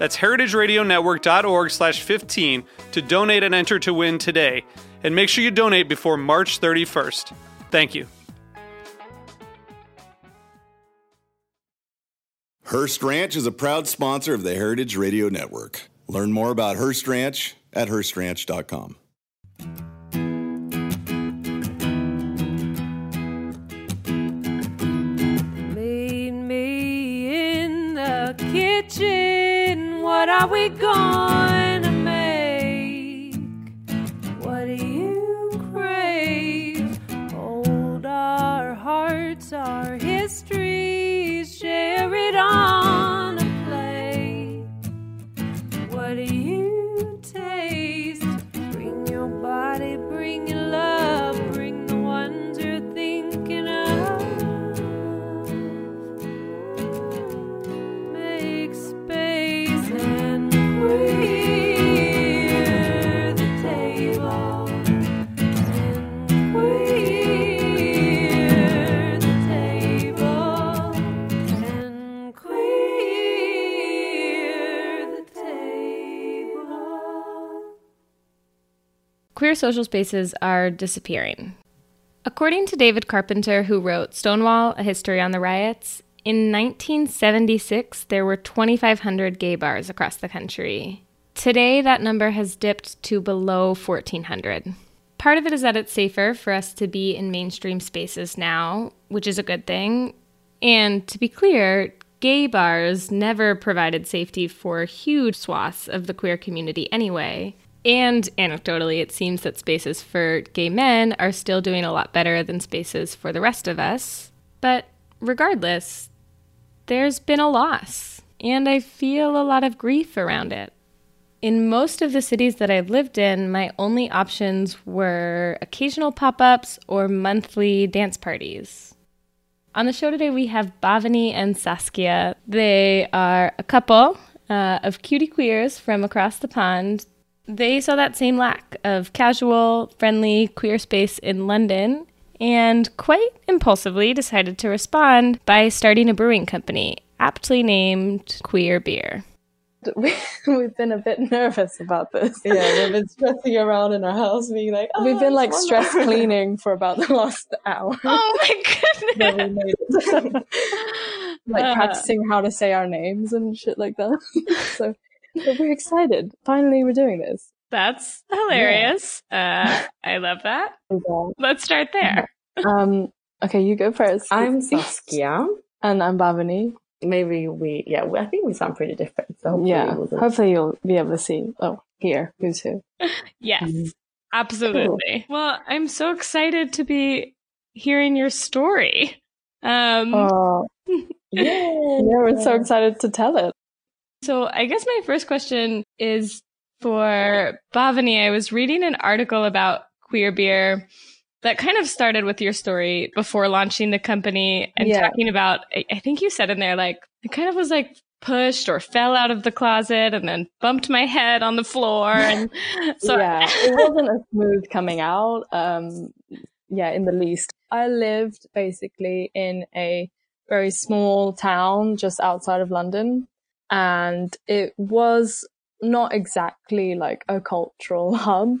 That's heritageradionetwork.org slash 15 to donate and enter to win today. And make sure you donate before March 31st. Thank you. Hearst Ranch is a proud sponsor of the Heritage Radio Network. Learn more about Hearst Ranch at HearstRanch.com. Meet me in the kitchen. What are we going to make? What do you crave? Hold our hearts, our histories, share it on a plate. What do you Queer social spaces are disappearing. According to David Carpenter, who wrote Stonewall A History on the Riots, in 1976 there were 2,500 gay bars across the country. Today, that number has dipped to below 1,400. Part of it is that it's safer for us to be in mainstream spaces now, which is a good thing. And to be clear, gay bars never provided safety for huge swaths of the queer community anyway. And anecdotally, it seems that spaces for gay men are still doing a lot better than spaces for the rest of us. But regardless, there's been a loss, and I feel a lot of grief around it. In most of the cities that I've lived in, my only options were occasional pop ups or monthly dance parties. On the show today, we have Bhavini and Saskia. They are a couple uh, of cutie queers from across the pond. They saw that same lack of casual, friendly queer space in London and quite impulsively decided to respond by starting a brewing company, aptly named Queer Beer. we, we've been a bit nervous about this. Yeah, we've been stressing around in our house, being like, oh, We've been like it's stress cleaning for about the last hour. Oh my goodness! we made it. like Uh. practicing how to say our names and shit like that. so but we're excited. Finally, we're doing this. That's hilarious. Uh, I love that. Let's start there. Um, okay, you go first. I'm Saskia. and I'm Bhavini. Maybe we, yeah, we, I think we sound pretty different. So hopefully Yeah, it wasn't- hopefully you'll be able to see. Oh, here, who's who? Yes, absolutely. Well, I'm so excited to be hearing your story. Um, Oh, yeah, we're so excited to tell it. So I guess my first question is for Bhavini. I was reading an article about queer beer that kind of started with your story before launching the company and Yeah. talking about, I- I think you said in there, like, I kind of was like pushed or fell out of the closet and then bumped my head on the floor. And so, yeah, it wasn't a smooth coming out. Um, yeah, in the least. I lived basically in a very small town just outside of London, and it was not exactly like a cultural hub.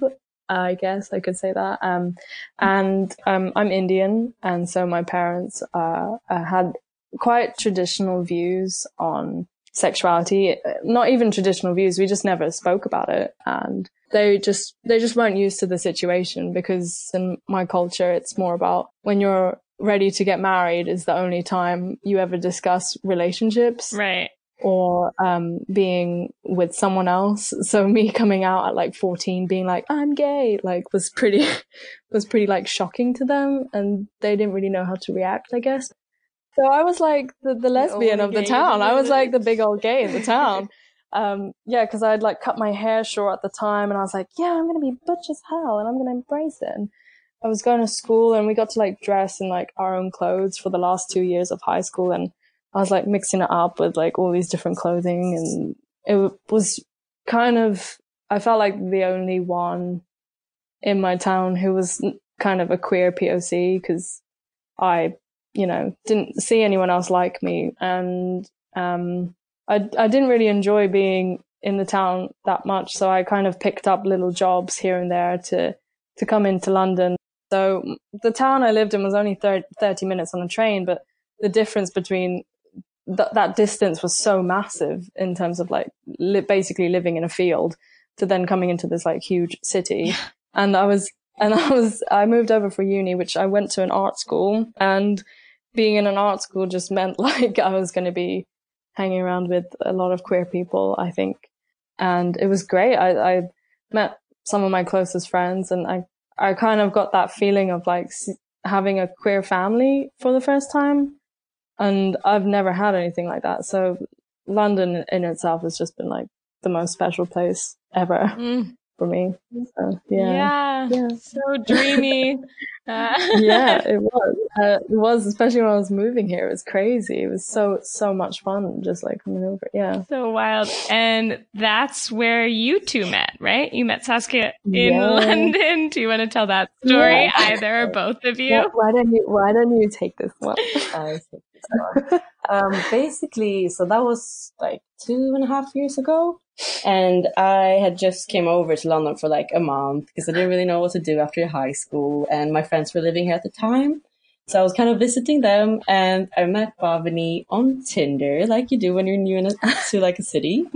I guess I could say that. Um, and um, I'm Indian, and so my parents uh, uh, had quite traditional views on sexuality. Not even traditional views. We just never spoke about it, and they just they just weren't used to the situation because in my culture it's more about when you're ready to get married is the only time you ever discuss relationships Right. Or um being with someone else. So me coming out at like 14 being like i'm gay like was pretty was pretty like shocking to them and they didn't really know how to react i guess. So i was like the, the lesbian only of the town. I was like the big old gay in the town. Um yeah because i'd like cut my hair short at the time and i was like yeah i'm gonna be butch as hell and i'm gonna embrace it. And i was going to school and we got to like dress in like our own clothes for the last two years of high school and I was like mixing it up with like all these different clothing and it was kind of, I felt like the only one in my town who was kind of a queer POC because I, you know, didn't see anyone else like me. And, um, I, I didn't really enjoy being in the town that much. So I kind of picked up little jobs here and there to, to come into London. So the town I lived in was only thir- 30 minutes on a train, but the difference between th- that distance was so massive in terms of like li- basically living in a field to then coming into this like huge city. and I was, and I was, I moved over for uni, which I went to an art school and being in an art school just meant like I was going to be hanging around with a lot of queer people, I think. And it was great. I, I met some of my closest friends and I, I kind of got that feeling of like having a queer family for the first time and I've never had anything like that. So London in itself has just been like the most special place ever Mm, for me. So, yeah. yeah. Yeah. So dreamy. Uh, yeah, it was. Uh, it was, especially when I was moving here. It was crazy. It was so, so much fun just like coming over. Yeah. so wild. And that's where you two met, right? You met Saskia in Yeah. London. Do you want to tell that story? Yeah. Either or both of you? Why, why don't you, why don't you take this one? Um, basically, so that was like two and a half years ago. And I had just came over to London for like a month because I didn't really know what to do after high school. And my friends were living here at the time. So I was kind of visiting them and I met Bhavini on Tinder, like you do when you're new in a, to like a city.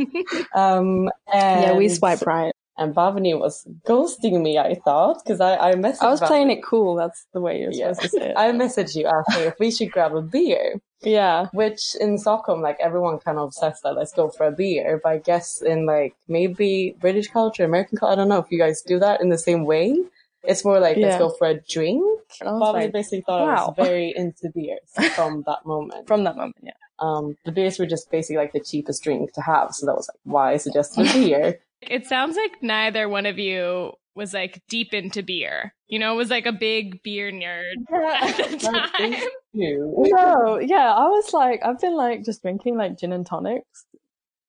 Um, and yeah, we swipe right. And Bhavani was ghosting me, I thought, because I, I messaged I was playing it cool. That's the way you're Yeah. supposed to say it. I messaged you asking if we should grab a beer. yeah. Which in Stockholm, like everyone kind of says that let's go for a beer. But I guess in like maybe British culture, American culture, I don't know if you guys do that in the same way. It's more like Yeah. let's go for a drink. Bobby like, basically thought I was very into beers from that moment. from that moment, yeah. Um, the beers were just basically like the cheapest drink to have. So that was like why I suggested a beer. It sounds like neither one of you was like deep into beer. You know, was like a big beer nerd at the time. No, yeah, I was like, I've been like just drinking like gin and tonics,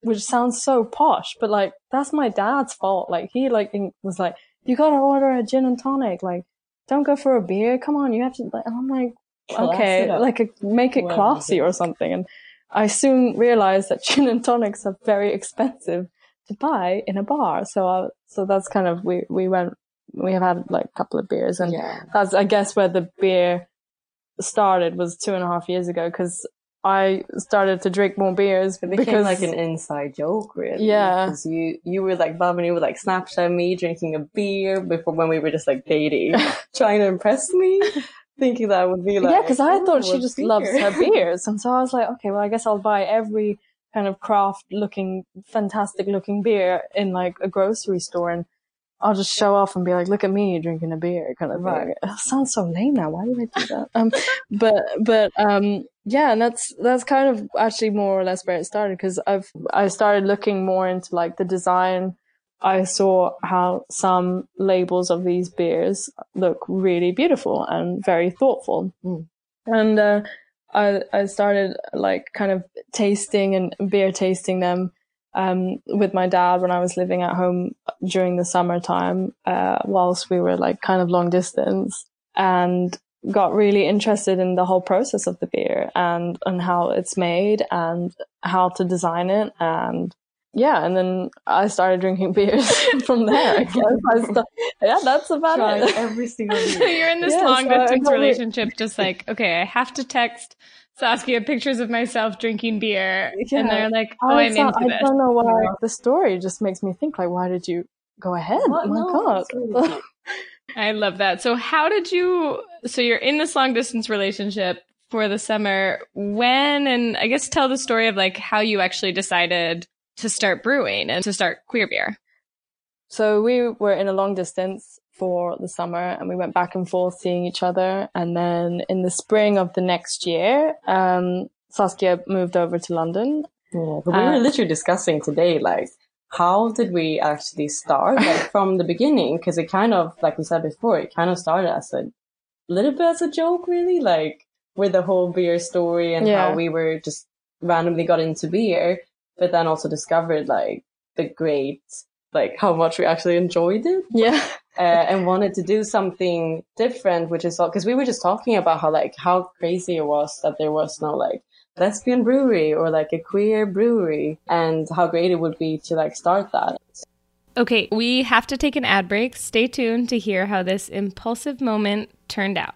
which sounds so posh, but like that's my dad's fault. Like he like in- was like, you gotta order a gin and tonic. Like, don't go for a beer. Come on, you have to. Like, I'm like, Class okay, like a, make it Well, classy or something. And I soon realized that gin and tonics are very expensive to buy in a bar. So, I, so that's kind of we we went. We have had like a couple of beers, and Yeah. that's I guess where the beer started was two and a half years ago because I started to drink more beers It became because like an inside joke, really. Yeah. Because you, you were like, Bob and you were like Snapchat me drinking a beer before when we were just like dating, trying to impress me, thinking that would be like. yeah, because I thought she just beer." loves her beers, and so I was like, okay, well, I guess I'll buy every kind of craft looking, fantastic looking beer in like a grocery store, and I'll just show off and be like, look at me drinking a beer, kind of Right. thing. It sounds so lame now. Why did I do that? Um, but but um, yeah, and that's that's kind of actually more or less where it started because I've I started looking more into like the design. I saw how some labels of these beers look really beautiful and very thoughtful, Mm. and uh, I I started like kind of tasting and beer tasting them um, with my dad when I was living at home during the summertime, uh, whilst we were like kind of long distance and got really interested in the whole process of the beer and, and how it's made and how to design it. And yeah, and then I started drinking beers from there. I guess. I sta- yeah, that's about Tried it. every single So you're in this Yeah, long so distance got relationship, just like, okay, I have to text Saskia pictures of myself drinking beer. Yeah. And they're like, oh, I I'm don't- into I this. don't know why the story just makes me think like, why did you go ahead. What? Oh my No, god. it's really cute. I love that. So how did you so you're in this long distance relationship for the summer. When and I guess tell the story of like how you actually decided to start brewing and to start queer beer. So we were in a long distance for the summer and we went back and forth seeing each other. And then in the spring of the next year, um, Saskia moved over to London. Yeah, but we Uh, were literally discussing today, like, how did we actually start, like, from the beginning? Because it kind of, like we said before, it kind of started as a little bit as a joke, really, like, with the whole beer story and Yeah. how we were just randomly got into beer, but then also discovered, like, the great, like, how much we actually enjoyed it Yeah. uh, and wanted to do something different, which is all because we were just talking about how like how crazy it was that there was no like lesbian brewery or like a queer brewery, and how great it would be to like start that. Okay, we have to take an ad break. Stay tuned to hear how this impulsive moment turned out.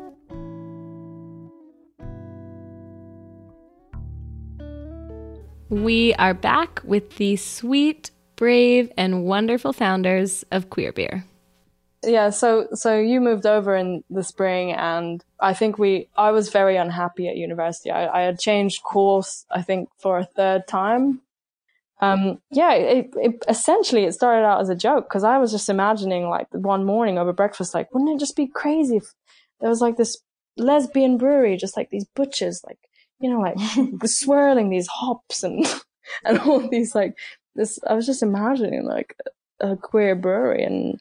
We are back with the sweet, brave, and wonderful founders of Queer Beer. Yeah, so so you moved over in the spring, and I think we I was very unhappy at university. I, I had changed course, I think, for a third time. Um, yeah, it, it essentially it started out as a joke because I was just imagining like one morning over breakfast, like wouldn't it just be crazy if there was like this lesbian brewery, just like these butchers, like you know, like swirling these hops and and all these like this. I was just imagining like a, a queer brewery and.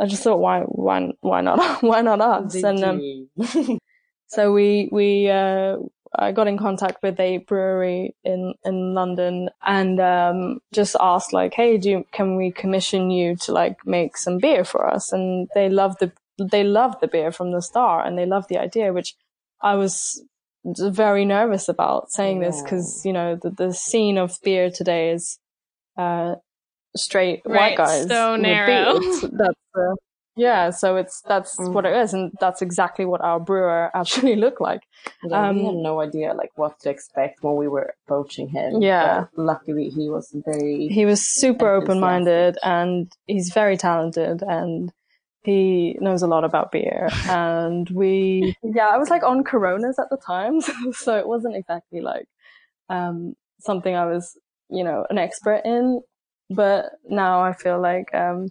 I just thought, why, why, why not, why not us? Big And um, so we we uh, I got in contact with a brewery in in London and um, just asked like, hey, do you, can we commission you to like make some beer for us? And they loved the they loved the beer from the start and they loved the idea, which I was very nervous about saying this because you know the the scene of beer today is uh, straight Right, white guys. so narrow. That's uh, yeah. So it's that's what it is, and that's exactly what our brewer actually looked like. Yeah, we had Um, no idea like what to expect when we were approaching him. Yeah. But luckily he was very. He was super open minded, and he's very talented, and he knows a lot about beer. and we, yeah, I was like on Coronas at the time, so it wasn't exactly like um, something I was, you know, an expert in. But now I feel like um,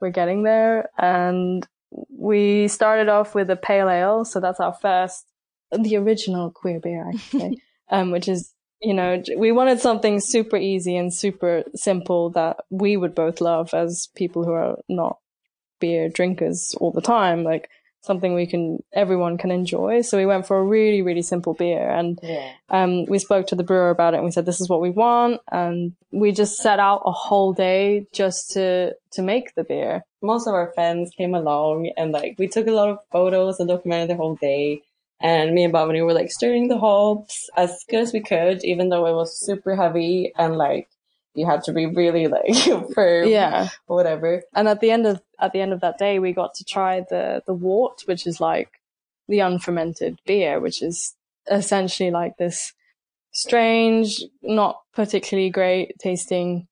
we're getting there, and we started off with a pale ale, so that's our first, the original queer beer, say, um, which is you know, we wanted something super easy and super simple that we would both love as people who are not beer drinkers all the time, like something we can, everyone can enjoy. So we went for a really, really simple beer and, Yeah. um, we spoke to the brewer about it and we said, this is what we want. And we just set out a whole day just to, to make the beer. most of our friends came along and like we took a lot of photos and documented the whole day. And me and Bhavini were like stirring the hops as good as we could, even though it was super heavy and like you had to be really like firm, Yeah. or whatever. And at the end of, at the end of that day, we got to try the, the wort, which is like the unfermented beer, which is essentially like this strange, not particularly great tasting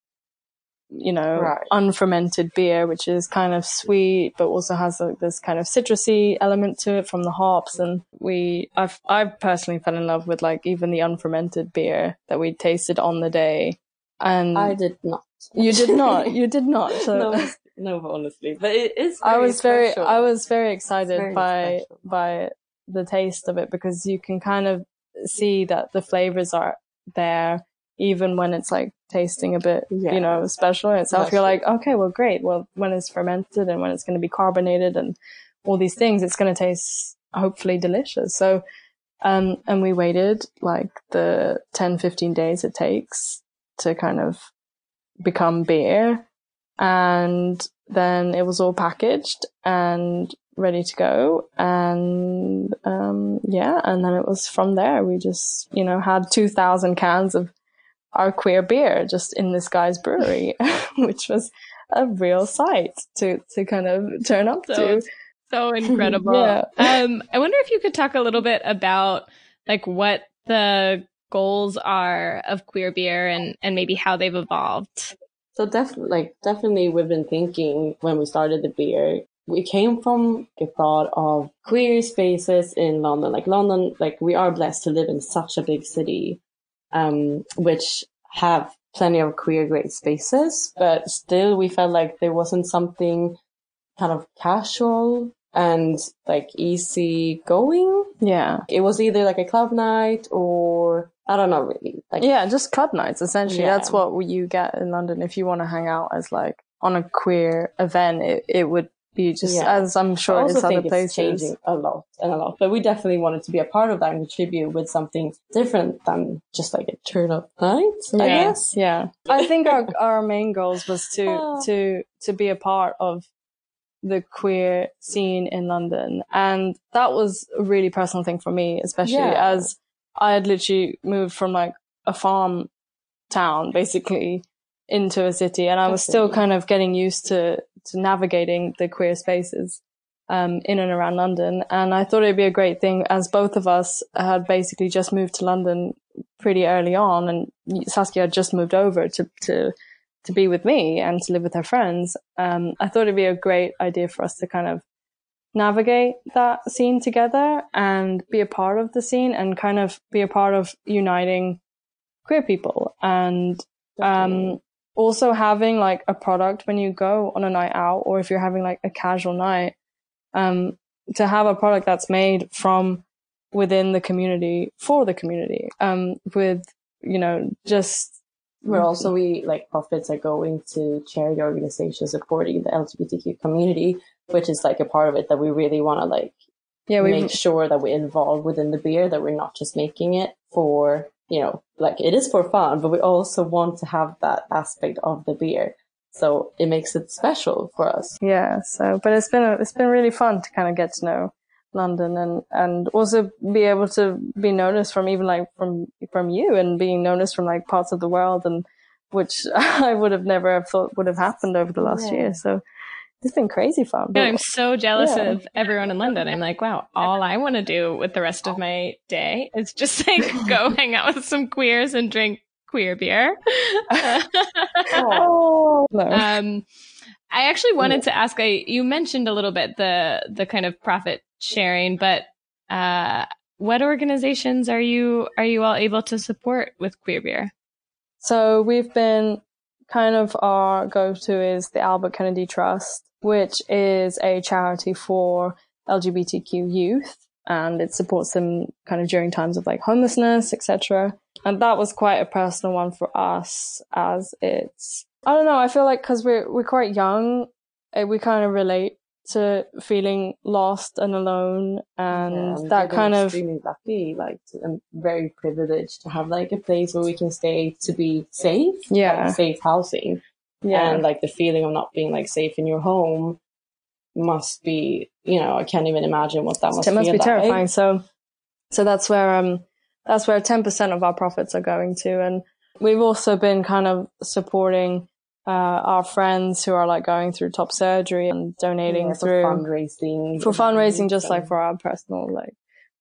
you know, Right. unfermented beer, which is kind of sweet, but also has like, this kind of citrusy element to it from the hops. And we, I've, I've personally fell in love with like even the unfermented beer that we tasted on the day. And I did not. you did not, you did not. So no, no, honestly, but it is. I was very. I was very excited very by special. by the taste of it because you can kind of see that the flavors are there even when it's like tasting a bit, Yeah. you know, special in itself. You're like, okay, well, great. Well, when it's fermented and when it's going to be carbonated and all these things, it's going to taste hopefully delicious. So, um, and we waited like the 10, 15 days it takes to kind of become beer. And then it was all packaged and ready to go. And, um, yeah. And then it was from there. We just, you know, had 2000 cans of our queer beer just in this guy's brewery, which was a real sight to, to kind of turn up So to. So incredible. Yeah. Um, I wonder if you could talk a little bit about like what the goals are of queer beer and, and maybe how they've evolved. So definitely, like definitely, we've been thinking when we started the beer. We came from the thought of queer spaces in London. Like London, like we are blessed to live in such a big city, um, which have plenty of queer great spaces, but still we felt like there wasn't something kind of casual and like easy going. Yeah. It was either like a club night or I don't know really. Like Yeah, just club nights essentially. Yeah. That's what you get in London if you want to hang out as like on a queer event. It it would be just Yeah. as I'm sure it also other think it's places. changing a lot and a lot, but we definitely wanted to be a part of that and contribute with something different than just like a turn up night. I guess. Yeah, I think our our main goals was to Oh. to to be a part of the queer scene in London, and that was a really personal thing for me, especially Yeah. as I had literally moved from like a farm town basically into a city, and I was still kind of getting used to to navigating the queer spaces. Um, in and around London, and I thought it'd be a great thing as both of us had basically just moved to London pretty early on, and Saskia had just moved over to to to be with me and to live with her friends. Um, I thought it'd be a great idea for us to kind of navigate that scene together and be a part of the scene and kind of be a part of uniting queer people. And um, also having like a product when you go on a night out or if you're having like a casual night um, to have a product that's made from within the community for the community um, with you know just Where also we like profits are going to charity organizations supporting the LGBTQ community, which is like a part of it that we really want to like yeah we make sure that we're involved within the beer, that we're not just making it for, you know, like it is for fun, but we also want to have that aspect of the beer. So it makes it special for us. yeah so but it's been it's been really fun to kind of get to know london and and also be able to be noticed from even like from from you and being noticed from like parts of the world and which i would have never have thought would have happened over the last Yeah. year so it's been crazy fun Yeah, I'm so jealous Yeah. of everyone in London. I'm like, wow, all I want to do with the rest of my day is just like go hang out with some queers and drink queer beer. oh no. um, I actually wanted to ask. I you mentioned a little bit the the kind of profit sharing, but uh, what organizations are you are you all able to support with queer beer? So we've been kind of our go-to is the Albert Kennedy Trust, which is a charity for LGBTQ youth and it supports them kind of during times of like homelessness, etc. And that was quite a personal one for us as it's, I don't know, I feel like cause we're, we're quite young, eh, we kind of relate to feeling lost and alone and Yeah, that kind of, extremely lucky, like to, I'm very privileged to have like a place where we can stay to be safe, Yeah. like, safe housing, yeah. and like the feeling of not being like safe in your home must be, you know, I can't even imagine what that must, it must be terrifying. So, so that's where um that's where ten percent of our profits are going to, and we've also been kind of supporting uh, our friends who are like going through top surgery and donating Yeah, for through fundraising, for fundraising, just like for our personal like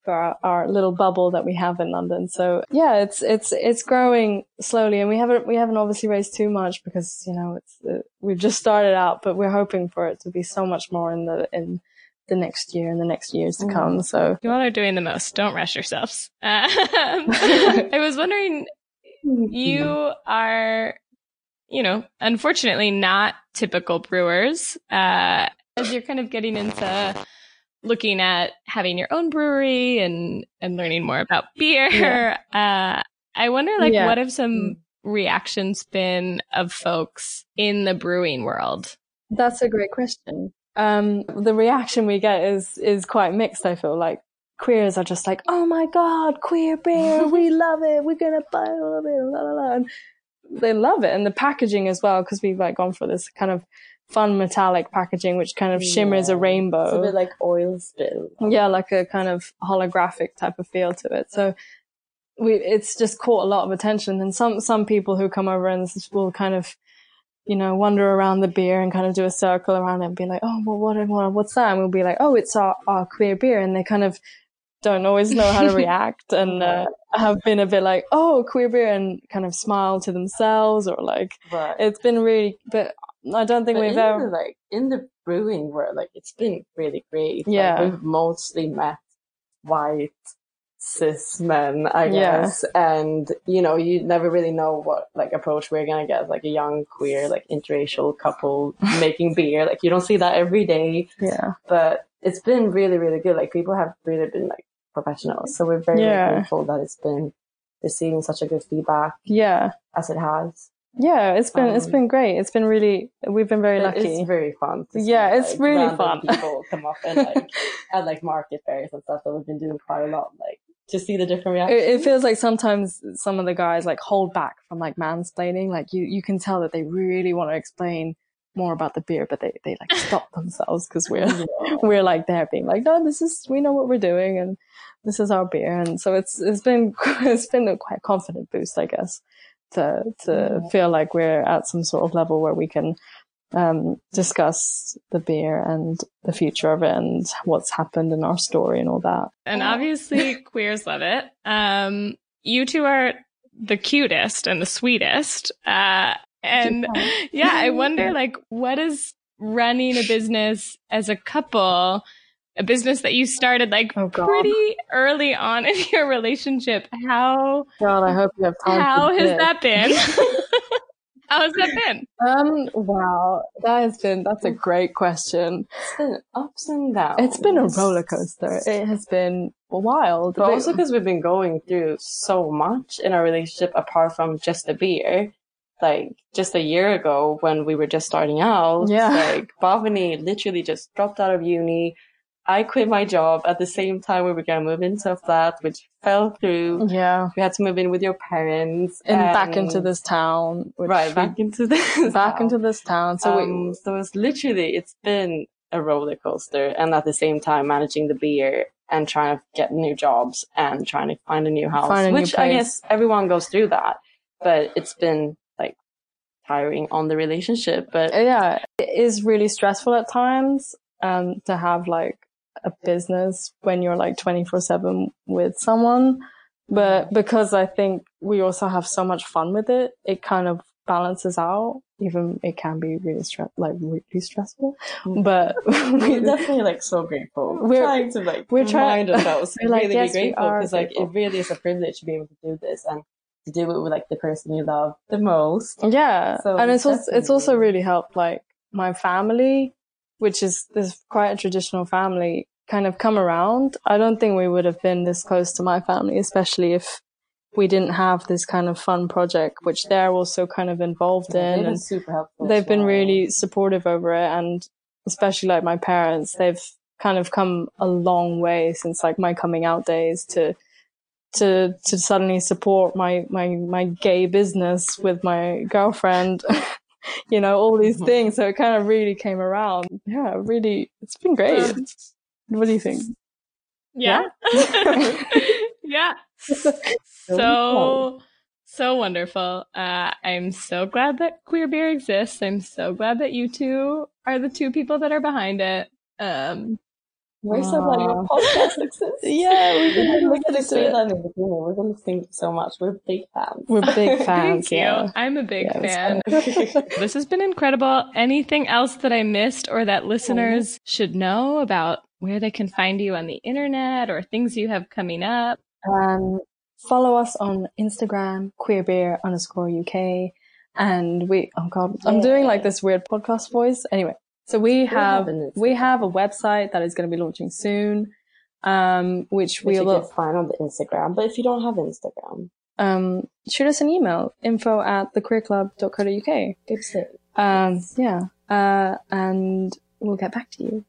for our, our little bubble that we have in London. So yeah, it's it's it's growing slowly, and we haven't we haven't obviously raised too much because you know it's uh, we've just started out, but we're hoping for it to be so much more in the in the next year and the next years to come. So You all are doing the most. Don't rush yourselves. Um, I was wondering, you are, you know, unfortunately not typical brewers. Uh, as you're kind of getting into looking at having your own brewery and and learning more about beer, uh, I wonder, like, Yeah. what have some reactions been of folks in the brewing world? That's a great question. Um, the reaction we get is is quite mixed. I feel like queers are just like, "Oh my god, queer beer, we love it. We're gonna buy all of it." La, la, la. And they love it, and the packaging as well, because we've like gone for this kind of fun metallic packaging, which kind of shimmers a rainbow. It's a bit like oil spill. yeah, like a kind of holographic type of feel to it. So we, it's just caught a lot of attention. And some, some people who come over and will kind of, you know, wander around the beer and kind of do a circle around it and be like, oh, well, what, what what's that? And we'll be like, oh, it's our, our queer beer. And they kind of don't always know how to react and uh, have been a bit like, oh, queer beer and kind of smile to themselves or like, Right. it's been really, but I don't think But we've ever, the, like in the brewing world, like it's been really great. Like, Yeah. we've mostly met white cis men, I Yeah. guess, and you know, you never really know what like approach we're gonna get. Like a young queer, like interracial couple making beer, like you don't see that every day, yeah. but it's been really, really good. Like people have really been like professionals, so we're very, very grateful that it's been receiving such a good feedback Yeah. as it has. Yeah, it's been it's Um, been great. It's been really we've been very It- lucky. It's very fun. Yeah, it's like, really fun. People come up and like at like market fairs and stuff that we've been doing quite a lot. Like to see the different It, reactions. it feels like sometimes some of the guys like hold back from like mansplaining. Like you you can tell that they really want to explain more about the beer, but they they like stop themselves because we're we're like there being like, no, this is we know what we're doing and this is our beer, and so it's it's been it's been a quite confident boost, I guess, to to feel like we're at some sort of level where we can um, discuss the beer and the future of it and what's happened in our story and all that. And obviously, queers love it. Um, you two are the cutest and the sweetest. Uh, and yeah, I wonder, like, what is running a business as a couple, a business that you started like Oh, pretty early on in your relationship? How God, I hope you have time. how has that been? how has that been? Um, wow, that has been, that's a great question. It's been ups and downs. It's been a roller coaster. It has been wild. But also because we've been going through so much in our relationship apart from just the beer. Like just a year ago when we were just starting out, Yeah. like Bhavini literally just dropped out of uni. I quit my job at the same time we were gonna move into a flat, which fell through. yeah. We had to move in with your parents And back into this town. which right back into this back house. into this town. So um, we, so it's literally it's been a roller coaster, and at the same time managing the beer and trying to get new jobs and trying to find a new house, a new which I guess everyone goes through that, but it's been like tiring on the relationship. But yeah, it is really stressful at times, um, to have like a business when you're like 24 seven with someone. But because I think we also have so much fun with it, it kind of balances out. Even it can be really stress, like really stressful, but we're definitely like so grateful. We're, We're- trying to like we're trying- remind ourselves We're to like, really yes, be grateful because like it really is a privilege to be able to do this and to do it with like the person you love the most. Yeah, So and it's also it's also really helped like my family, which is this quite a traditional family, kind of come around. I don't think we would have been this close to my family, especially if we didn't have this kind of fun project, which they're also kind of involved They've in, been and super helpful. they've been well. really supportive over it, and especially like my parents, they've kind of come a long way since like my coming out days to to to suddenly support my my my gay business with my girlfriend you know all these Mhm. things so it kind of really came around yeah really it's been great Uh, what do you think Yeah. yeah. So, so wonderful. Uh, I'm so glad that queer beer exists. I'm so glad that you two are the two people that are behind it. Um, We're so glad your Aw. podcast success. Yeah, we We're didn't gonna into say it. that in the beginning. We're gonna thank you so much. We're big fans. We're big fans. Thank you. yeah. I'm a big Yeah, fan. this has been incredible. Anything else that I missed or that listeners should know about where they can find you on the internet or things you have coming up? Um, follow us on Instagram, queerbeer underscore UK. And we, oh God, I'm doing like this weird podcast voice. Anyway, so we have, have we have a website that is going to be launching soon. Um, which Which we will can find on the Instagram. But if you don't have Instagram, um, shoot us an email, info at thequeerclub.co.uk. good tip. Um, yeah. Uh, and we'll get back to you.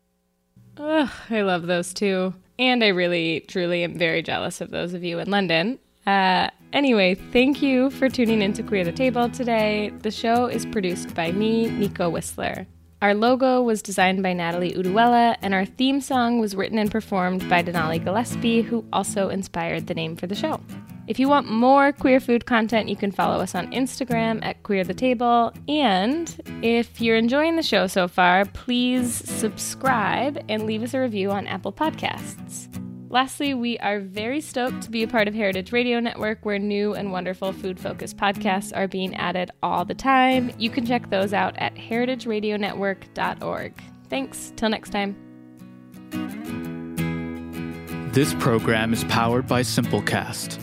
Ugh, I love those two. And I really, truly am very jealous of those of you in London. Uh, anyway, thank you for tuning in to Queer the Table today. The show is produced by me, Nico Whistler. Our logo was designed by Natalie Uduella, and our theme song was written and performed by Denali Gillespie, who also inspired the name for the show. If you want more queer food content, you can follow us on Instagram at Queer the Table. And if you're enjoying the show so far, please subscribe and leave us a review on Apple Podcasts. Lastly, we are very stoked to be a part of Heritage Radio Network, where new and wonderful food focused podcasts are being added all the time. You can check those out at heritageradionetwork.org. Thanks. Till next time. This program is powered by Simplecast.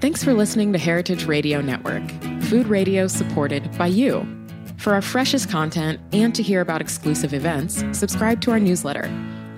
Thanks for listening to Heritage Radio Network, food radio supported by you. For our freshest content and to hear about exclusive events, subscribe to our newsletter.